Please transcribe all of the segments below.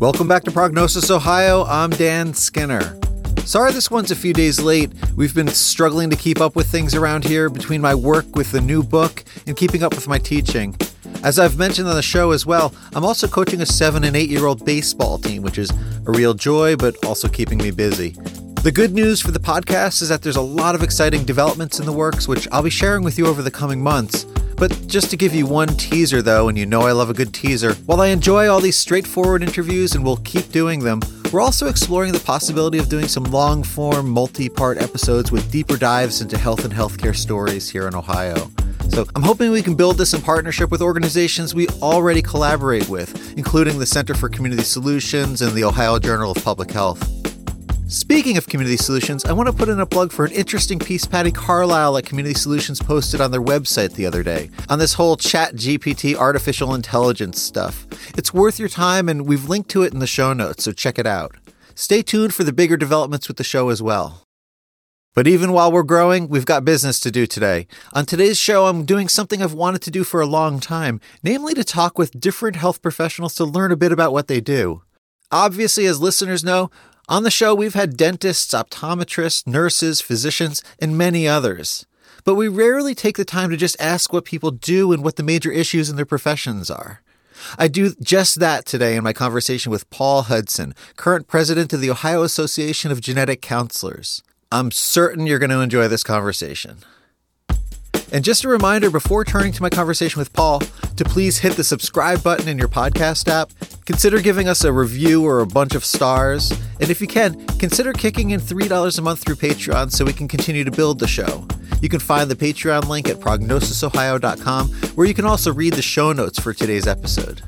Welcome back to Prognosis Ohio. I'm Dan Skinner. Sorry this one's a few days late. We've been struggling to keep up with things around here between my work with the new book and keeping up with my teaching. As I've mentioned on the show as well, I'm also coaching a 7 and 8 year old baseball team, which is a real joy, but also keeping me busy. The good news for the podcast is that there's a lot of exciting developments in the works, which I'll be sharing with you over the coming months. But just to give you one teaser, though, and you know I love a good teaser, while I enjoy all these straightforward interviews and will keep doing them, we're also exploring the possibility of doing some long form, multi part episodes with deeper dives into health and healthcare stories here in Ohio. So I'm hoping we can build this in partnership with organizations we already collaborate with, including the Center for Community Solutions and the Ohio Journal of Public Health. Speaking of Community Solutions, I want to put in a plug for an interesting piece Patty Carlisle at Community Solutions posted on their website the other day on this whole Chat GPT artificial intelligence stuff. It's worth your time, and we've linked to it in the show notes, so check it out. Stay tuned for the bigger developments with the show as well. But even while we're growing, we've got business to do today. On today's show, I'm doing something I've wanted to do for a long time, namely to talk with different health professionals to learn a bit about what they do. Obviously, as listeners know, on the show, we've had dentists, optometrists, nurses, physicians, and many others. But we rarely take the time to just ask what people do and what the major issues in their professions are. I do just that today in my conversation with Paul Hudson, current president of the Ohio Association of Genetic Counselors. I'm certain you're going to enjoy this conversation. And just a reminder before turning to my conversation with Paul to please hit the subscribe button in your podcast app. Consider giving us a review or a bunch of stars. And if you can, consider kicking in $3 a month through Patreon so we can continue to build the show. You can find the Patreon link at prognosisohio.com, where you can also read the show notes for today's episode.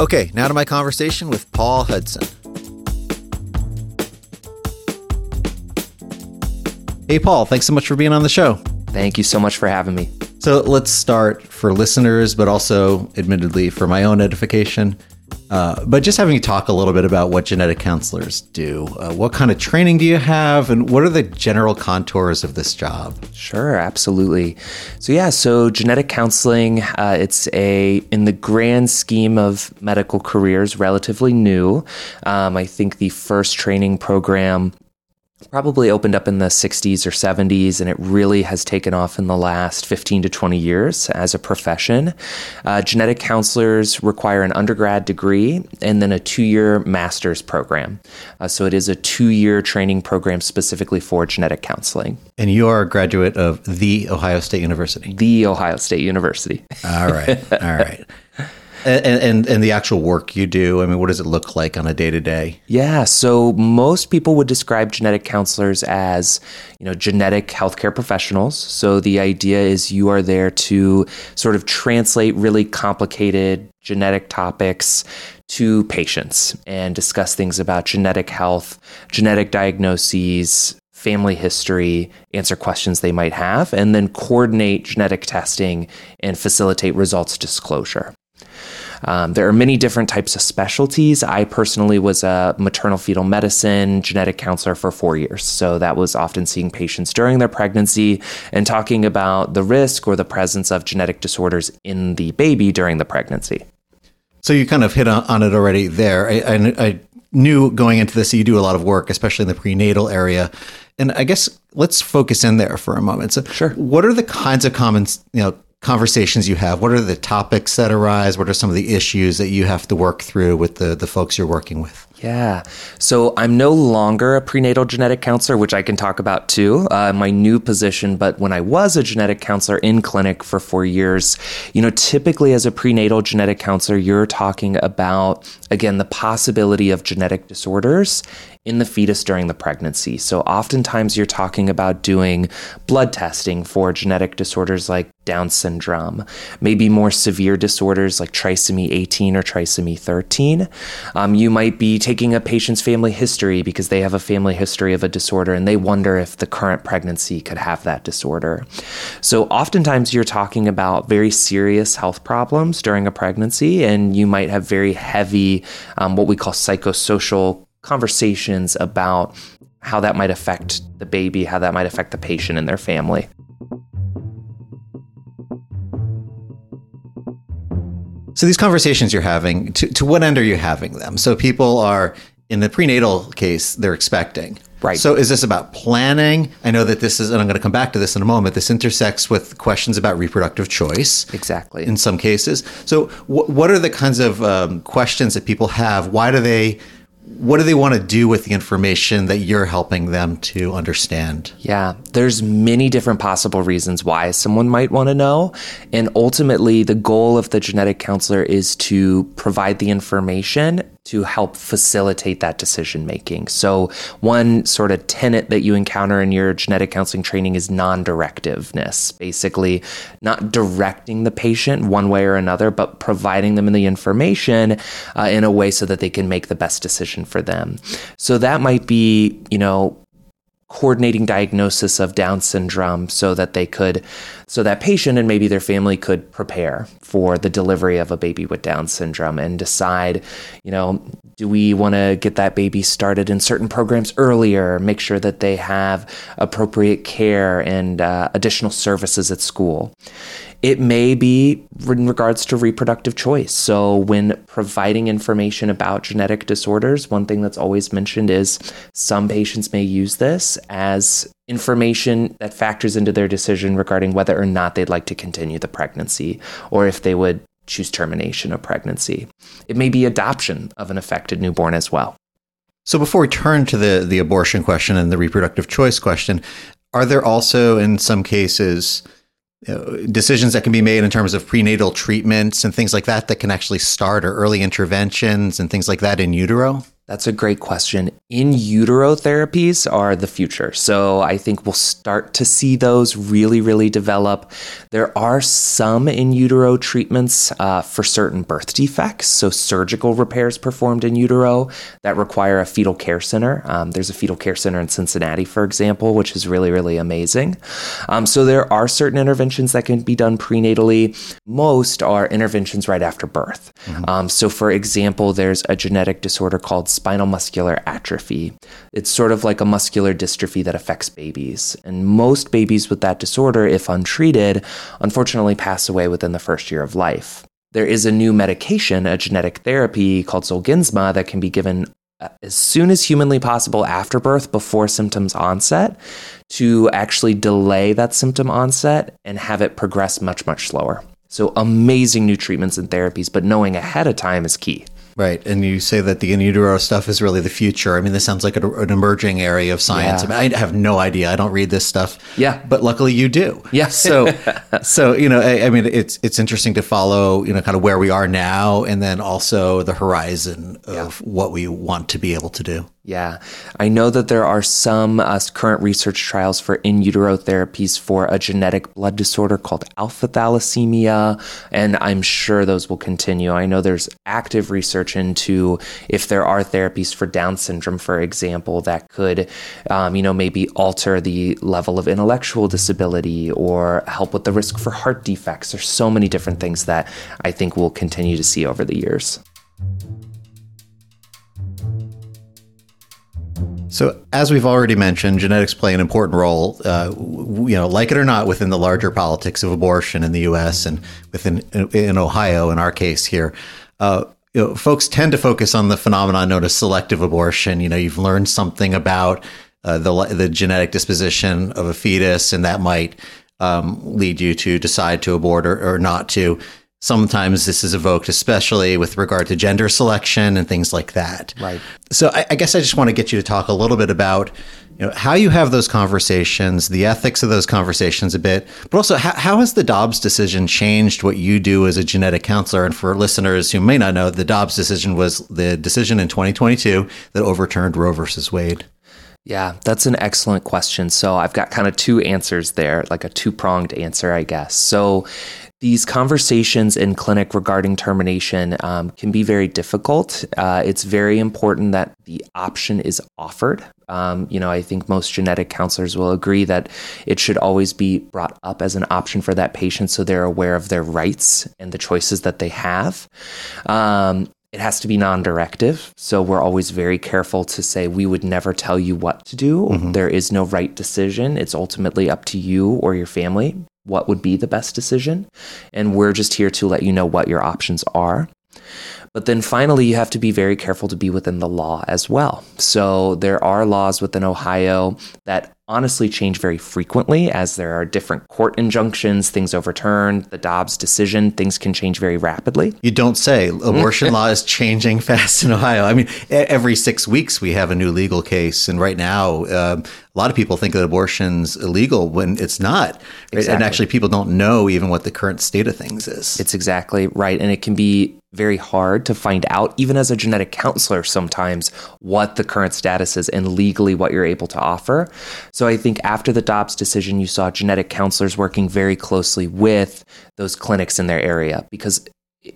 Okay, now to my conversation with Paul Hudson. Hey, Paul, thanks so much for being on the show. Thank you so much for having me. So let's start for listeners, but also, admittedly, for my own edification. Uh, but just having you talk a little bit about what genetic counselors do. Uh, what kind of training do you have, and what are the general contours of this job? Sure, absolutely. So yeah, so genetic counseling, uh, it's a in the grand scheme of medical careers, relatively new. Um, I think the first training program probably opened up in the 60s or 70s, and it really has taken off in the last 15 to 20 years as a profession. Uh, genetic counselors require an undergrad degree and then a two year master's program. Uh, so it is a two year training program specifically for genetic counseling. And you are a graduate of The Ohio State University? The Ohio State University. All right. All right. And, and, and the actual work you do, I mean, what does it look like on a day to day? Yeah, so most people would describe genetic counselors as, you know, genetic healthcare professionals. So the idea is you are there to sort of translate really complicated genetic topics to patients and discuss things about genetic health, genetic diagnoses, family history, answer questions they might have, and then coordinate genetic testing and facilitate results disclosure. Um, there are many different types of specialties. I personally was a maternal fetal medicine genetic counselor for four years. So that was often seeing patients during their pregnancy and talking about the risk or the presence of genetic disorders in the baby during the pregnancy. So you kind of hit on it already there. I, I, I knew going into this, you do a lot of work, especially in the prenatal area. And I guess let's focus in there for a moment. So, sure. What are the kinds of common, you know, conversations you have? What are the topics that arise? What are some of the issues that you have to work through with the, the folks you're working with? Yeah. So I'm no longer a prenatal genetic counselor, which I can talk about too, uh, my new position. But when I was a genetic counselor in clinic for four years, you know, typically as a prenatal genetic counselor, you're talking about, again, the possibility of genetic disorders in the fetus during the pregnancy. So, oftentimes, you're talking about doing blood testing for genetic disorders like Down syndrome, maybe more severe disorders like trisomy 18 or trisomy 13. Um, you might be taking a patient's family history because they have a family history of a disorder and they wonder if the current pregnancy could have that disorder. So, oftentimes, you're talking about very serious health problems during a pregnancy, and you might have very heavy, um, what we call psychosocial conversations about how that might affect the baby, how that might affect the patient and their family. So these conversations you're having, to, to what end are you having them? So people are in the prenatal case, they're expecting. Right. So is this about planning? I know that this is, and I'm going to come back to this in a moment. This intersects with questions about reproductive choice. Exactly. In some cases. So wh- what are the kinds of um, questions that people have? Why do they? What do they want to do with the information that you're helping them to understand? Yeah, there's many different possible reasons why someone might want to know. And ultimately, the goal of the genetic counselor is to provide the information to help facilitate that decision making. So, one sort of tenet that you encounter in your genetic counseling training is non directiveness, basically, not directing the patient one way or another, but providing them the information uh, in a way so that they can make the best decision for them. So, that might be, you know, coordinating diagnosis of Down syndrome so that they could, so that patient and maybe their family could prepare for the delivery of a baby with Down syndrome and decide, you know, do we want to get that baby started in certain programs earlier, make sure that they have appropriate care and uh, additional services at school. It may be in regards to reproductive choice. So, when providing information about genetic disorders, one thing that's always mentioned is some patients may use this as information that factors into their decision regarding whether or not they'd like to continue the pregnancy or if they would choose termination of pregnancy. It may be adoption of an affected newborn as well. So before we turn to the the abortion question and the reproductive choice question, are there also in some cases Uh, decisions that can be made in terms of prenatal treatments and things like that that can actually start or early interventions and things like that in utero? That's a great question. In utero therapies are the future. So I think we'll start to see those really, really develop. There are some in utero treatments uh, for certain birth defects. So surgical repairs performed in utero that require a fetal care center. Um, there's a fetal care center in Cincinnati, for example, which is really, really amazing. Um, so there are certain interventions that can be done prenatally. Most are interventions right after birth. Mm-hmm. Um, so, for example, there's a genetic disorder called spinal muscular atrophy. It's sort of like a muscular dystrophy that affects babies. And most babies with that disorder, if untreated, unfortunately pass away within the first year of life. There is a new medication, a genetic therapy called Zolgensma, that can be given uh, as soon as humanly possible after birth, before symptoms onset, to actually delay that symptom onset and have it progress much, much slower. So, amazing new treatments and therapies, but knowing ahead of time is key. Right. And you say that the in utero stuff is really the future. I mean, this sounds like a, an emerging area of science. Yeah. I, mean, I, have no idea. I don't read this stuff. Yeah. But luckily you do. Yeah. so, so, you know, I, I, mean, it's, it's interesting to follow, you know, kind of where we are now and then also the horizon of yeah. what we want to be able to do. Yeah, I know that there are some uh, current research trials for in utero therapies for a genetic blood disorder called alpha thalassemia, and I'm sure those will continue. I know there's active research into if there are therapies for Down syndrome, for example, that could, um, you know, maybe alter the level of intellectual disability or help with the risk for heart defects. There's so many different things that I think we'll continue to see over the years. So, as we've already mentioned, genetics play an important role, uh, you know, like it or not, within the larger politics of abortion in the U.S. and within in Ohio, in our case here. Uh, you know, folks tend to focus on the phenomenon known as selective abortion. You know, you've learned something about uh, the the genetic disposition of a fetus, and that might um, lead you to decide to abort or, or not to. Sometimes this is evoked, especially with regard to gender selection and things like that. Right. So I, I guess I just want to get you to talk a little bit about you know, how you have those conversations, the ethics of those conversations a bit, but also how, how, has the Dobbs decision changed what you do as a genetic counselor? And for listeners who may not know, the Dobbs decision was the decision in 2022 that overturned Roe versus Wade. Yeah, that's an excellent question. So I've got kind of two answers there, like a two pronged answer, I guess. So these conversations in clinic regarding termination um, can be very difficult. Uh, it's very important that the option is offered. Um, you know, I think most genetic counselors will agree that it should always be brought up as an option for that patient so they're aware of their rights and the choices that they have. Um, it has to be non directive. So we're always very careful to say we would never tell you what to do. Mm-hmm. There is no right decision. It's ultimately up to you or your family what would be the best decision. And we're just here to let you know what your options are. But then finally, you have to be very careful to be within the law as well. So there are laws within Ohio that honestly change very frequently as there are different court injunctions, things overturned, the Dobbs decision, things can change very rapidly. You don't say. Abortion law is changing fast in Ohio. I mean, every six weeks we have a new legal case. And right now, uh, a lot of people think that abortion's is illegal when it's not. Exactly. And actually, people don't know even what the current state of things is. It's exactly right. And it can be very hard to find out, even as a genetic counselor, sometimes what the current status is and legally what you're able to offer. So I think after the Dobbs decision, you saw genetic counselors working very closely with those clinics in their area because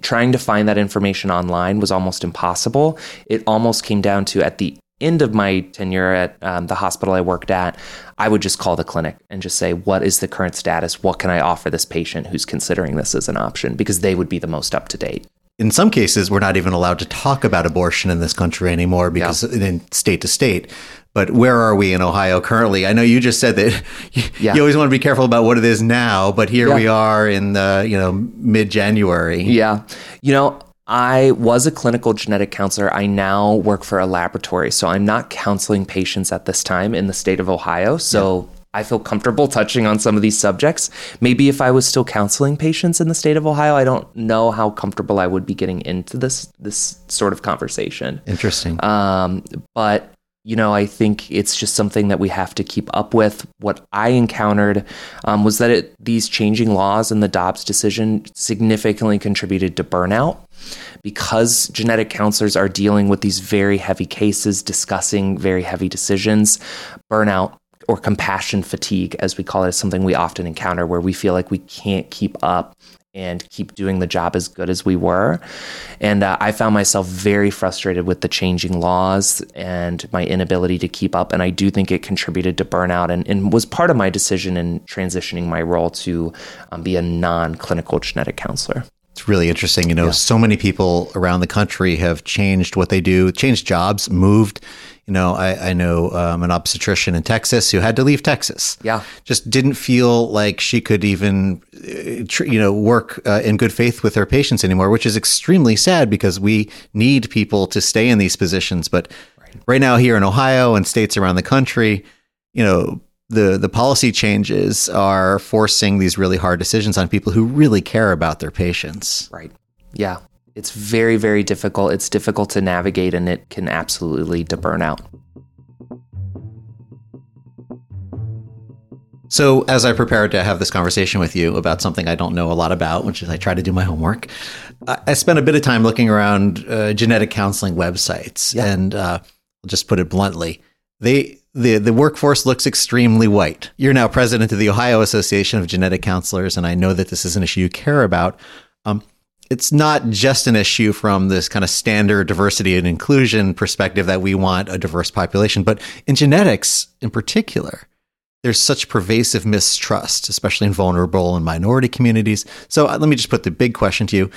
trying to find that information online was almost impossible. It almost came down to at the end of my tenure at um, the hospital I worked at, I would just call the clinic and just say, What is the current status? What can I offer this patient who's considering this as an option? Because they would be the most up to date in some cases, we're not even allowed to talk about abortion in this country anymore because yeah. in state to state. But where are we in Ohio currently? I know you just said that you, yeah. you always want to be careful about what it is now, but here yeah. we are in the you know mid January. Yeah, you know. I was a clinical genetic counselor. I now work for a laboratory. So I'm not counseling patients at this time in the state of Ohio. So I feel comfortable touching on some of these subjects. Maybe if I was still counseling patients in the state of Ohio, I don't know how comfortable I would be getting into this this sort of conversation. Interesting. Um, but you know, I think it's just something that we have to keep up with. What I encountered um, was that it, these changing laws and the Dobbs decision significantly contributed to burnout because genetic counselors are dealing with these very heavy cases, discussing very heavy decisions. Burnout or compassion fatigue, as we call it, is something we often encounter where we feel like we can't keep up and keep doing the job as good as we were. And uh, I found myself very frustrated with the changing laws and my inability to keep up. And I do think it contributed to burnout and, and was part of my decision in transitioning my role to um, be a non clinical genetic counselor. It's really interesting. You know, yeah. so many people around the country have changed what they do, changed jobs, moved you know, I, I know um, an obstetrician in Texas who had to leave Texas. Yeah, just didn't feel like she could even, uh, you know, work uh, in good faith with her patients anymore, which is extremely sad because we need people to stay in these positions. But right, right now, here in Ohio and states around the country, you know, the the policy changes are forcing these really hard decisions on people who really care about their patients. Right. Yeah. It's very, very difficult. It's difficult to navigate and it can absolutely lead to burnout. So, as I prepared to have this conversation with you about something I don't know a lot about, which is I try to do my homework, I spent a bit of time looking around uh, genetic counseling websites, yeah. and uh, I'll just put it bluntly, they the the workforce looks extremely white. You're now president of the Ohio Association of Genetic Counselors, and I know that this is an issue you care about. Um, it's not just an issue from this kind of standard diversity and inclusion perspective that we want a diverse population, but in genetics in particular, there's such pervasive mistrust, especially in vulnerable and minority communities. So uh, let me just put the big question to you.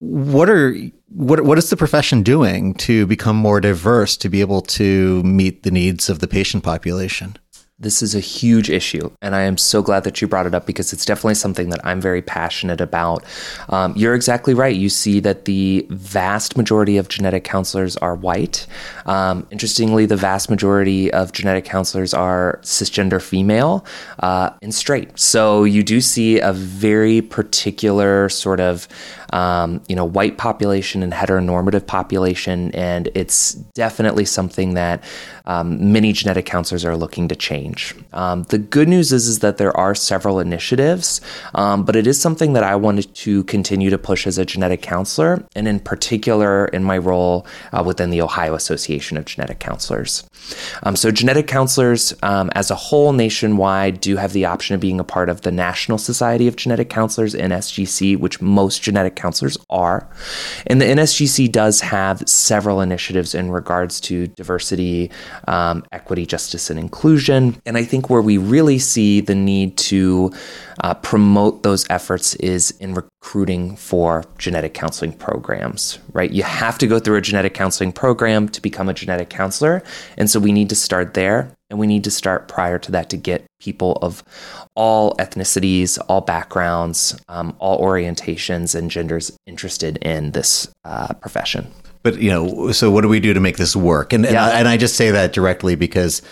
What are what what is the profession doing to become more diverse to be able to meet the needs of the patient population? This is a huge issue, and I am so glad that you brought it up because it's definitely something that I'm very passionate about. Um, you're exactly right. You see that the vast majority of genetic counselors are white. Um, interestingly, the vast majority of genetic counselors are cisgender female uh, and straight. So you do see a very particular sort of um, you know white population and heteronormative population, and it's definitely something that um, many genetic counselors are looking to change. Um, the good news is, is that there are several initiatives, um, but it is something that I wanted to continue to push as a genetic counselor, and in particular in my role uh, within the Ohio Association of Genetic Counselors. Um, so, genetic counselors um, as a whole nationwide do have the option of being a part of the National Society of Genetic Counselors, NSGC, which most genetic counselors are. And the NSGC does have several initiatives in regards to diversity, um, equity, justice, and inclusion. And I think where we really see the need to uh, promote those efforts is in recruiting for genetic counseling programs, right? You have to go through a genetic counseling program to become a genetic counselor. And so we need to start there and we need to start prior to that to get people of all ethnicities, all backgrounds, um, all orientations, and genders interested in this uh, profession. But, you know, so what do we do to make this work? And, and, I, and I just say that directly because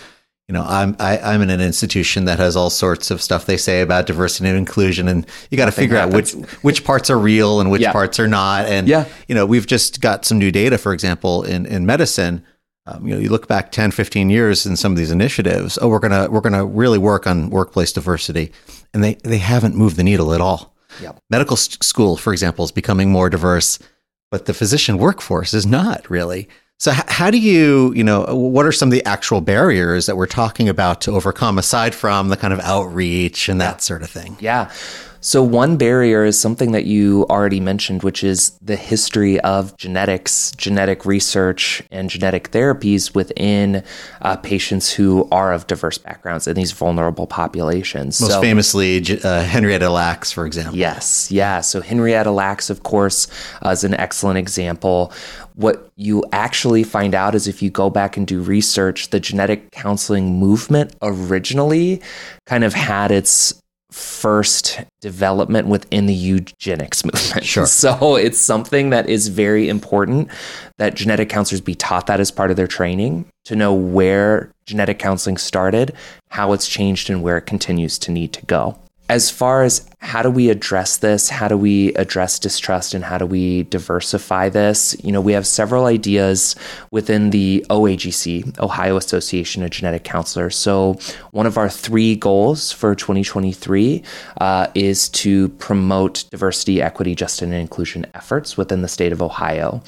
you know, I'm I, am i am in an institution that has all sorts of stuff they say about diversity and inclusion, and you got to figure happens. out which which parts are real and which yeah. parts are not. And yeah. you know, we've just got some new data, for example, in in medicine. Um, you know, you look back 10, 15 years in some of these initiatives. Oh, we're gonna we're gonna really work on workplace diversity, and they they haven't moved the needle at all. Yep. Medical school, for example, is becoming more diverse, but the physician workforce is not really. So, how do you, you know, what are some of the actual barriers that we're talking about to overcome aside from the kind of outreach and that sort of thing? Yeah. So, one barrier is something that you already mentioned, which is the history of genetics, genetic research, and genetic therapies within uh, patients who are of diverse backgrounds in these vulnerable populations. Most so, famously, uh, Henrietta Lacks, for example. Yes, yeah. So, Henrietta Lacks, of course, uh, is an excellent example. What you actually find out is if you go back and do research, the genetic counseling movement originally kind of had its first development within the eugenics movement. Sure. So it's something that is very important that genetic counselors be taught that as part of their training to know where genetic counseling started, how it's changed, and where it continues to need to go as far as how do we address this? How do we address distrust and how do we diversify this? You know we have several ideas within the oagc ohio association of genetic counselors. So one of our three goals for 2023 uh, is to promote diversity equity justice and inclusion efforts within the state of ohio.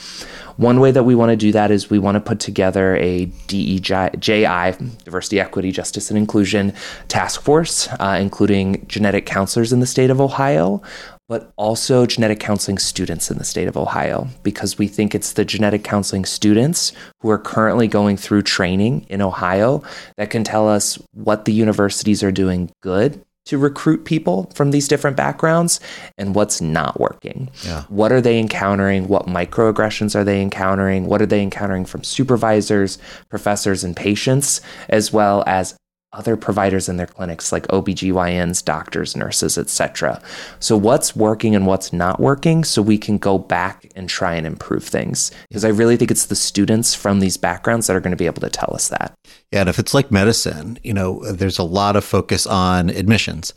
One way that we want to do that is we want to put together a DEJI, Diversity, Equity, Justice, and Inclusion task force, uh, including genetic counselors in the state of Ohio, but also genetic counseling students in the state of Ohio, because we think it's the genetic counseling students who are currently going through training in Ohio that can tell us what the universities are doing good to recruit people from these different backgrounds and what's not working. Yeah. What are they encountering? What microaggressions are they encountering? What are they encountering from supervisors, professors, and patients, as well as other providers in their clinics like OBGYNs, doctors, nurses, etc. So what's working and what's not working so we can go back and try and improve things. Because I really think it's the students from these backgrounds that are going to be able to tell us that. Yeah, and if it's like medicine, you know, there's a lot of focus on admissions,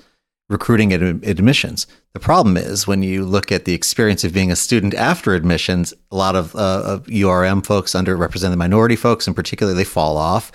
recruiting and admissions. The problem is when you look at the experience of being a student after admissions, a lot of, uh, of URM folks, underrepresented minority folks in particular, they fall off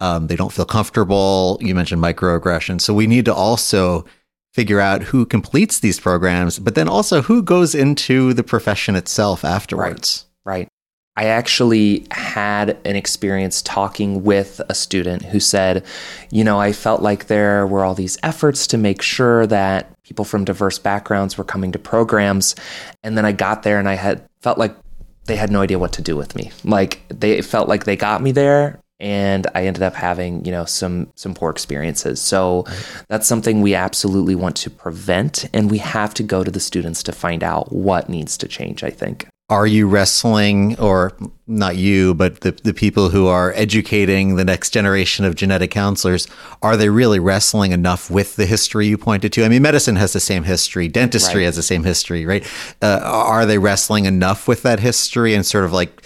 um, they don't feel comfortable. You mentioned microaggression. So we need to also figure out who completes these programs, but then also who goes into the profession itself afterwards. Right. right. I actually had an experience talking with a student who said, you know, I felt like there were all these efforts to make sure that people from diverse backgrounds were coming to programs. And then I got there and I had felt like they had no idea what to do with me. Like they felt like they got me there and I ended up having, you know, some some poor experiences. So that's something we absolutely want to prevent and we have to go to the students to find out what needs to change, I think. Are you wrestling or not you, but the, the people who are educating the next generation of genetic counselors, are they really wrestling enough with the history you pointed to? I mean, medicine has the same history, dentistry right. has the same history, right? Uh, are they wrestling enough with that history and sort of like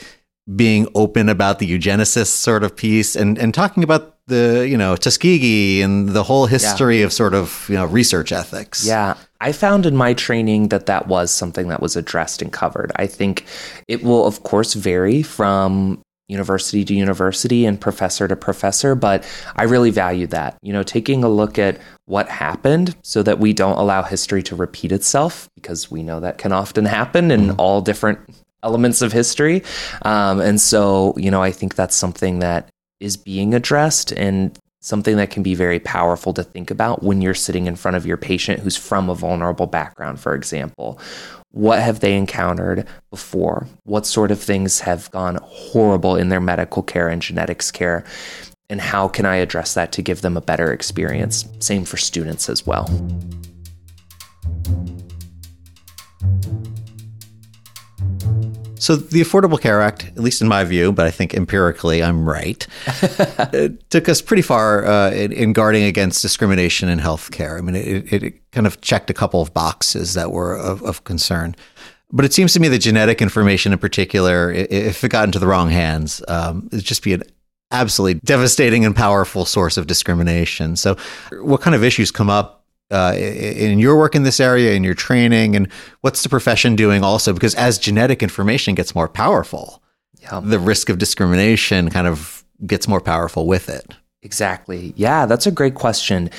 being open about the eugenicist sort of piece and, and talking about the, you know, Tuskegee and the whole history yeah. of sort of, you know, research ethics. Yeah. I found in my training that that was something that was addressed and covered. I think it will, of course, vary from university to university and professor to professor, but I really value that. You know, taking a look at what happened so that we don't allow history to repeat itself, because we know that can often happen in mm-hmm. all different elements of history. Um, and so, you know, I think that's something that is being addressed and something that can be very powerful to think about when you're sitting in front of your patient who's from a vulnerable background, for example. What have they encountered before? What sort of things have gone horrible in their medical care and genetics care? And how can I address that to give them a better experience? Same for students as well. So, the Affordable Care Act, at least in my view, but I think empirically I'm right, it took us pretty far uh, in, in, guarding against discrimination in healthcare. I mean, it, it, kind of checked a couple of boxes that were of, of, concern. But it seems to me that genetic information in particular, if it got into the wrong hands, um, it'd just be an absolutely devastating and powerful source of discrimination. So, what kind of issues come up uh, in your work in this area, in your training, and what's the profession doing also? Because as genetic information gets more powerful, yeah. the risk of discrimination kind of gets more powerful with it. Exactly. Yeah, that's a great question.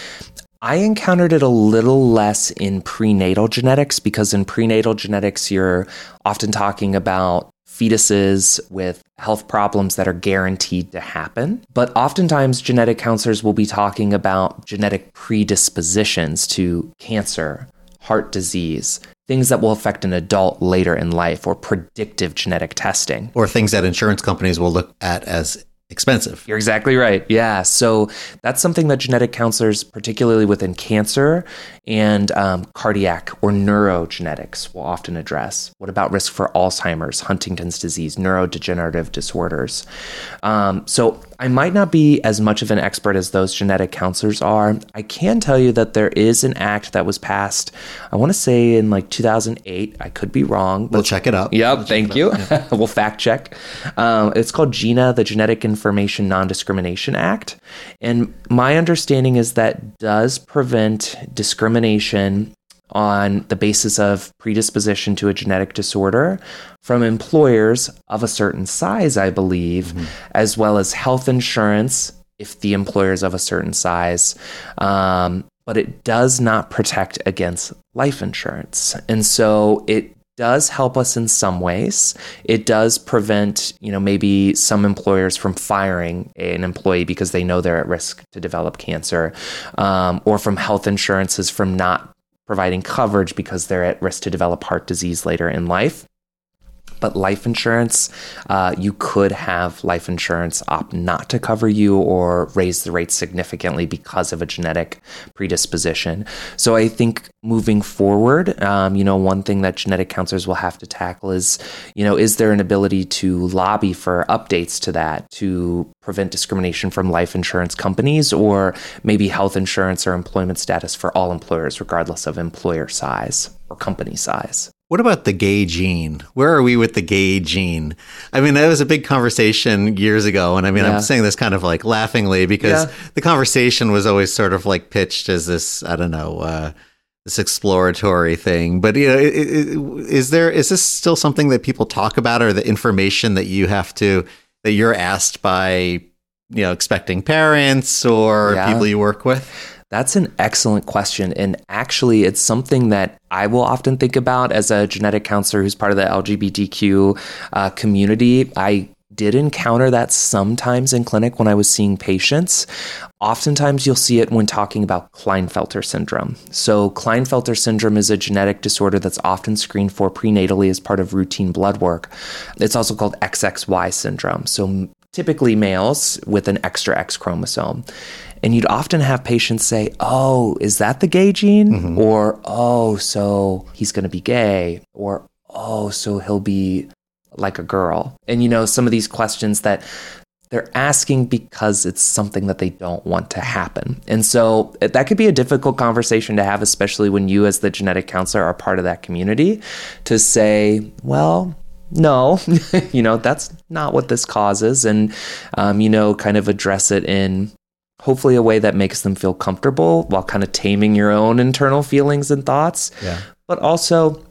I encountered it a little less in prenatal genetics because in prenatal genetics, you're often talking about fetuses with health problems that are guaranteed to happen. But oftentimes, genetic counselors will be talking about genetic predispositions to cancer, heart disease, things that will affect an adult later in life, or predictive genetic testing. Or things that insurance companies will look at as expensive. You're exactly right. Yeah. So that's something that genetic counselors, particularly within cancer and um, cardiac or neurogenetics, will often address. What about risk for Alzheimer's, Huntington's disease, neurodegenerative disorders? Um, so I might not be as much of an expert as those genetic counselors are. I can tell you that there is an act that was passed, I want to say in like 2008. I could be wrong. we'll check it out. Yep, we'll thank you. Yeah. we'll fact check. Um, it's called GINA, the Genetic Information Non Discrimination Act. And my understanding is that does prevent discrimination on the basis of predisposition to a genetic disorder from employers of a certain size, I believe, mm-hmm. as well as health insurance if the employer is of a certain size. Um, but it does not protect against life insurance. And so it does help us in some ways. It does prevent, you know, maybe some employers from firing an employee because they know they're at risk to develop cancer, um, or from health insurances from not providing coverage because they're at risk to develop heart disease later in life. But life insurance, uh, you could have life insurance opt not to cover you or raise the rates significantly because of a genetic predisposition. So I think moving forward, um, you know, one thing that genetic counselors will have to tackle is, you know, is there an ability to lobby for updates to that to prevent discrimination from life insurance companies or maybe health insurance or employment status for all employers, regardless of employer size or company size? What about the gay gene? Where are we with the gay gene? I mean, that was a big conversation years ago. And I mean, yeah. I'm saying this kind of like laughingly because yeah. the conversation was always sort of like pitched as this, I don't know, uh, this exploratory thing. But, you know, is there, is this still something that people talk about or the information that you have to, that you're asked by, you know, expecting parents or yeah. people you work with? That's an excellent question. And actually, it's something that I will often think about as a genetic counselor who's part of the LGBTQ uh, community. I did encounter that sometimes in clinic when I was seeing patients. Oftentimes, you'll see it when talking about Klinefelter syndrome. So, Klinefelter syndrome is a genetic disorder that's often screened for prenatally as part of routine blood work. It's also called XXY syndrome. So, typically males with an extra X chromosome. And you'd often have patients say, Oh, is that the gay gene? Mm-hmm. Or, Oh, so he's going to be gay. Or, Oh, so he'll be like a girl. And, you know, some of these questions that they're asking because it's something that they don't want to happen. And so eh, that could be a difficult conversation to have, especially when you, as the genetic counselor, are part of that community, to say, well, no, you know, that's not what this causes. And, um, you know, kind of address it in hopefully a way that makes them feel comfortable while kind of taming your own internal feelings and thoughts. Yeah. But also,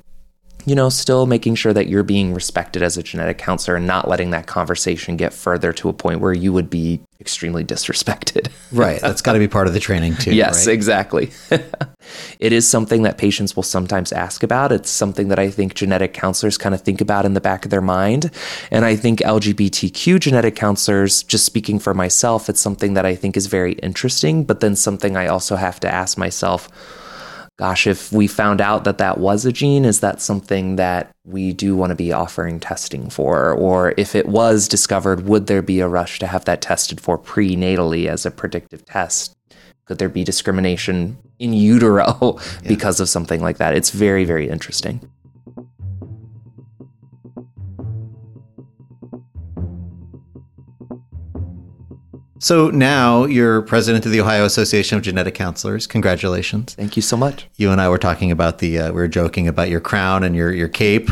you know, still making sure that you're being respected as a genetic counselor and not letting that conversation get further to a point where you would be extremely disrespected. right. That's got to be part of the training too. yes, right? exactly. it is something that patients will sometimes ask about. It's something that I think genetic counselors kind of think about in the back of their mind. And I think LGBTQ genetic counselors, just speaking for myself, it's something that I think is very interesting, but then something I also have to ask myself gosh, if we found out that that was a gene, is that something that we do want to be offering testing for? Or if it was discovered, would there be a rush to have that tested for prenatally as a predictive test? Could there be discrimination in utero yeah. because of something like that? It's very, very interesting. So now you're president of the Ohio Association of Genetic Counselors. Congratulations. Thank you so much. You and I were talking about the, uh, we were joking about your crown and your, your cape,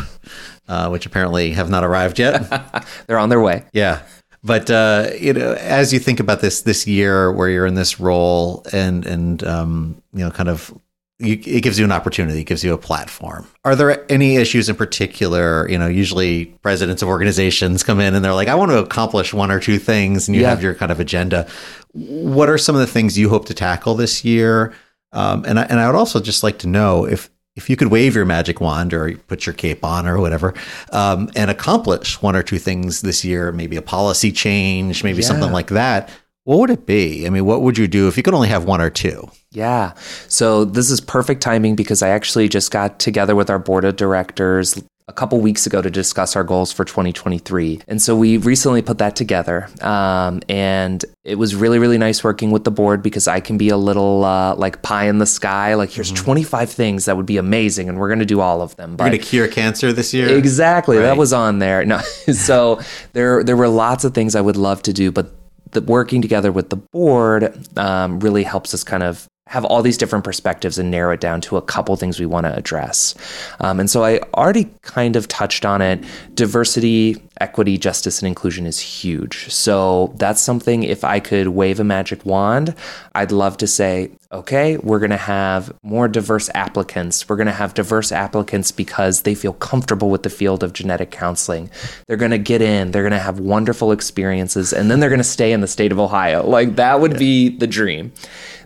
uh, which apparently have not arrived yet. They're on their way. Yeah. But uh, you know, as you think about this this year where you're in this role and and um, you know, kind of you, it gives you an opportunity, it gives you a platform. Are there any issues in particular? You know, usually presidents of organizations come in and they're like, I want to accomplish one or two things, and you Yeah. have your kind of agenda. What are some of the things you hope to tackle this year? Um, and I, and I would also just like to know if if you could wave your magic wand or put your cape on or whatever um, and accomplish one or two things this year, maybe a policy change, maybe something like that. What would it be? I mean, what would you do if you could only have one or two? Yeah. So this is perfect timing because I actually just got together with our board of directors a couple weeks ago to discuss our goals for 2023. And so we recently put that together. Um, and it was really, really nice working with the board because I can be a little uh, like pie in the sky. Like, here's 25 things that would be amazing, and we're going to do all of them. You're going to cure cancer this year? Exactly. Right. That was on there. No. so there there were lots of things I would love to do, but the working together with the board um, really helps us kind of have all these different perspectives and narrow it down to a couple things we want to address. Um, and so I already kind of touched on it. Diversity, equity, justice, and inclusion is huge. So that's something, if I could wave a magic wand, I'd love to say, okay, we're going to have more diverse applicants. We're going to have diverse applicants because they feel comfortable with the field of genetic counseling. They're going to get in, they're going to have wonderful experiences, and then they're going to stay in the state of Ohio. Like that would be the dream.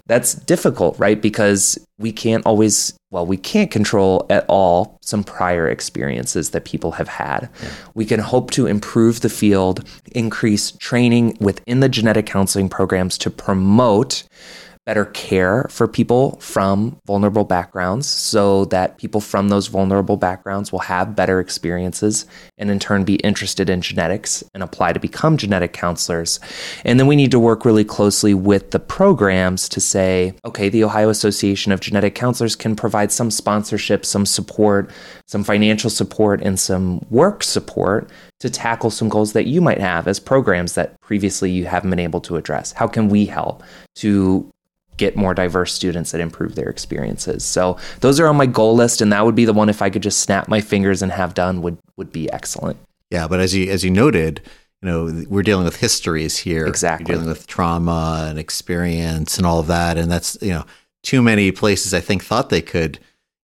That's difficult, right? Because we can't always, well, we can't control at all some prior experiences that people have had. We can hope to improve the field, increase training within the genetic counseling programs to promote better care for people from vulnerable backgrounds so that people from those vulnerable backgrounds will have better experiences and in turn be interested in genetics and apply to become genetic counselors. And then we need to work really closely with the programs to say, okay, the Ohio Association of Genetic Counselors can provide some sponsorship, some support, some financial support, and some work support to tackle some goals that you might have as programs that previously you haven't been able to address. How can we help to get more diverse students that improve their experiences. So those are on my goal list, and that would be the one if I could just snap my fingers and have done would would be excellent. Yeah, but as you as you noted, you know, we're dealing with histories here. Exactly. You're dealing with trauma and experience and all of that, and that's you know, too many places I think thought they could,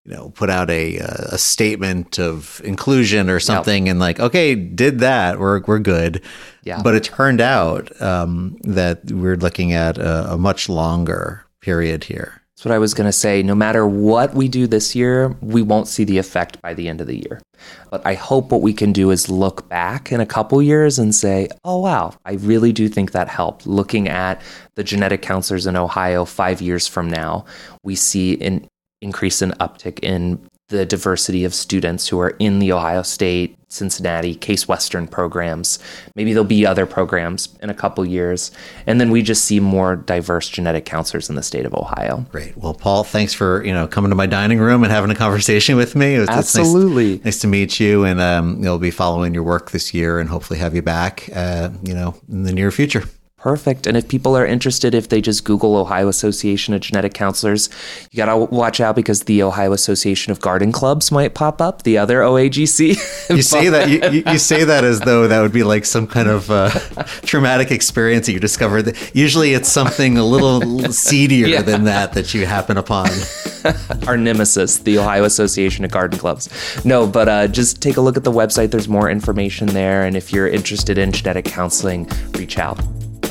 you know, put out a a statement of inclusion or something, and like, okay, did that, we're we're good. Yeah. But it turned out um, that we're looking at a, a much longer period here. That's what I was going to say. No matter what we do this year, we won't see the effect by the end of the year. But I hope what we can do is look back in a couple years and say, oh, wow, I really do think that helped. Looking at the genetic counselors in Ohio five years from now, we see an increase in uptick in the diversity of students who are in the Ohio State, Cincinnati, Case Western programs. Maybe there'll be other programs in a couple years. And then we just see more diverse genetic counselors in the state of Ohio. Great. Well, Paul, thanks for you know coming to my dining room and having a conversation with me. It was, it's nice- Absolutely. nice, to meet you, and um, you'll be following your work this year, and hopefully have you back, uh, you know, in the near future. Perfect. And if people are interested, if they just Google Ohio Association of Genetic Counselors, you got to watch out because the Ohio Association of Garden Clubs might pop up, the other OAGC. You say that you, you, say that as though that would be like some kind of uh, traumatic experience that you discovered. That usually it's something a little seedier Yeah. than that that you happen upon. our nemesis, the Ohio Association of Garden Clubs. No, but uh, just take a look at the website. There's more information there. And if you're interested in genetic counseling, reach out.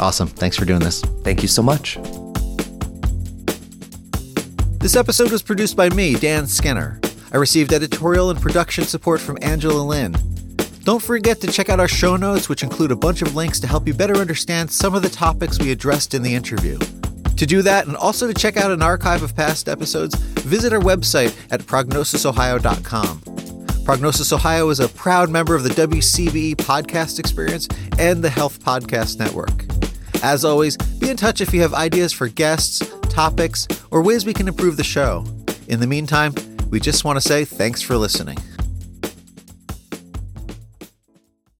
Awesome. Thanks for doing this. Thank you so much. This episode was produced by me, Dan Skinner. I received editorial and production support from Angela Lynn. Don't forget to check out our show notes, which include a bunch of links to help you better understand some of the topics we addressed in the interview. To do that, and also to check out an archive of past episodes, visit our website at prognosisohio.com. Prognosis Ohio is a proud member of the WCBE podcast experience and the Health Podcast Network. As always, be in touch if you have ideas for guests, topics, or ways we can improve the show. In the meantime, we just want to say thanks for listening.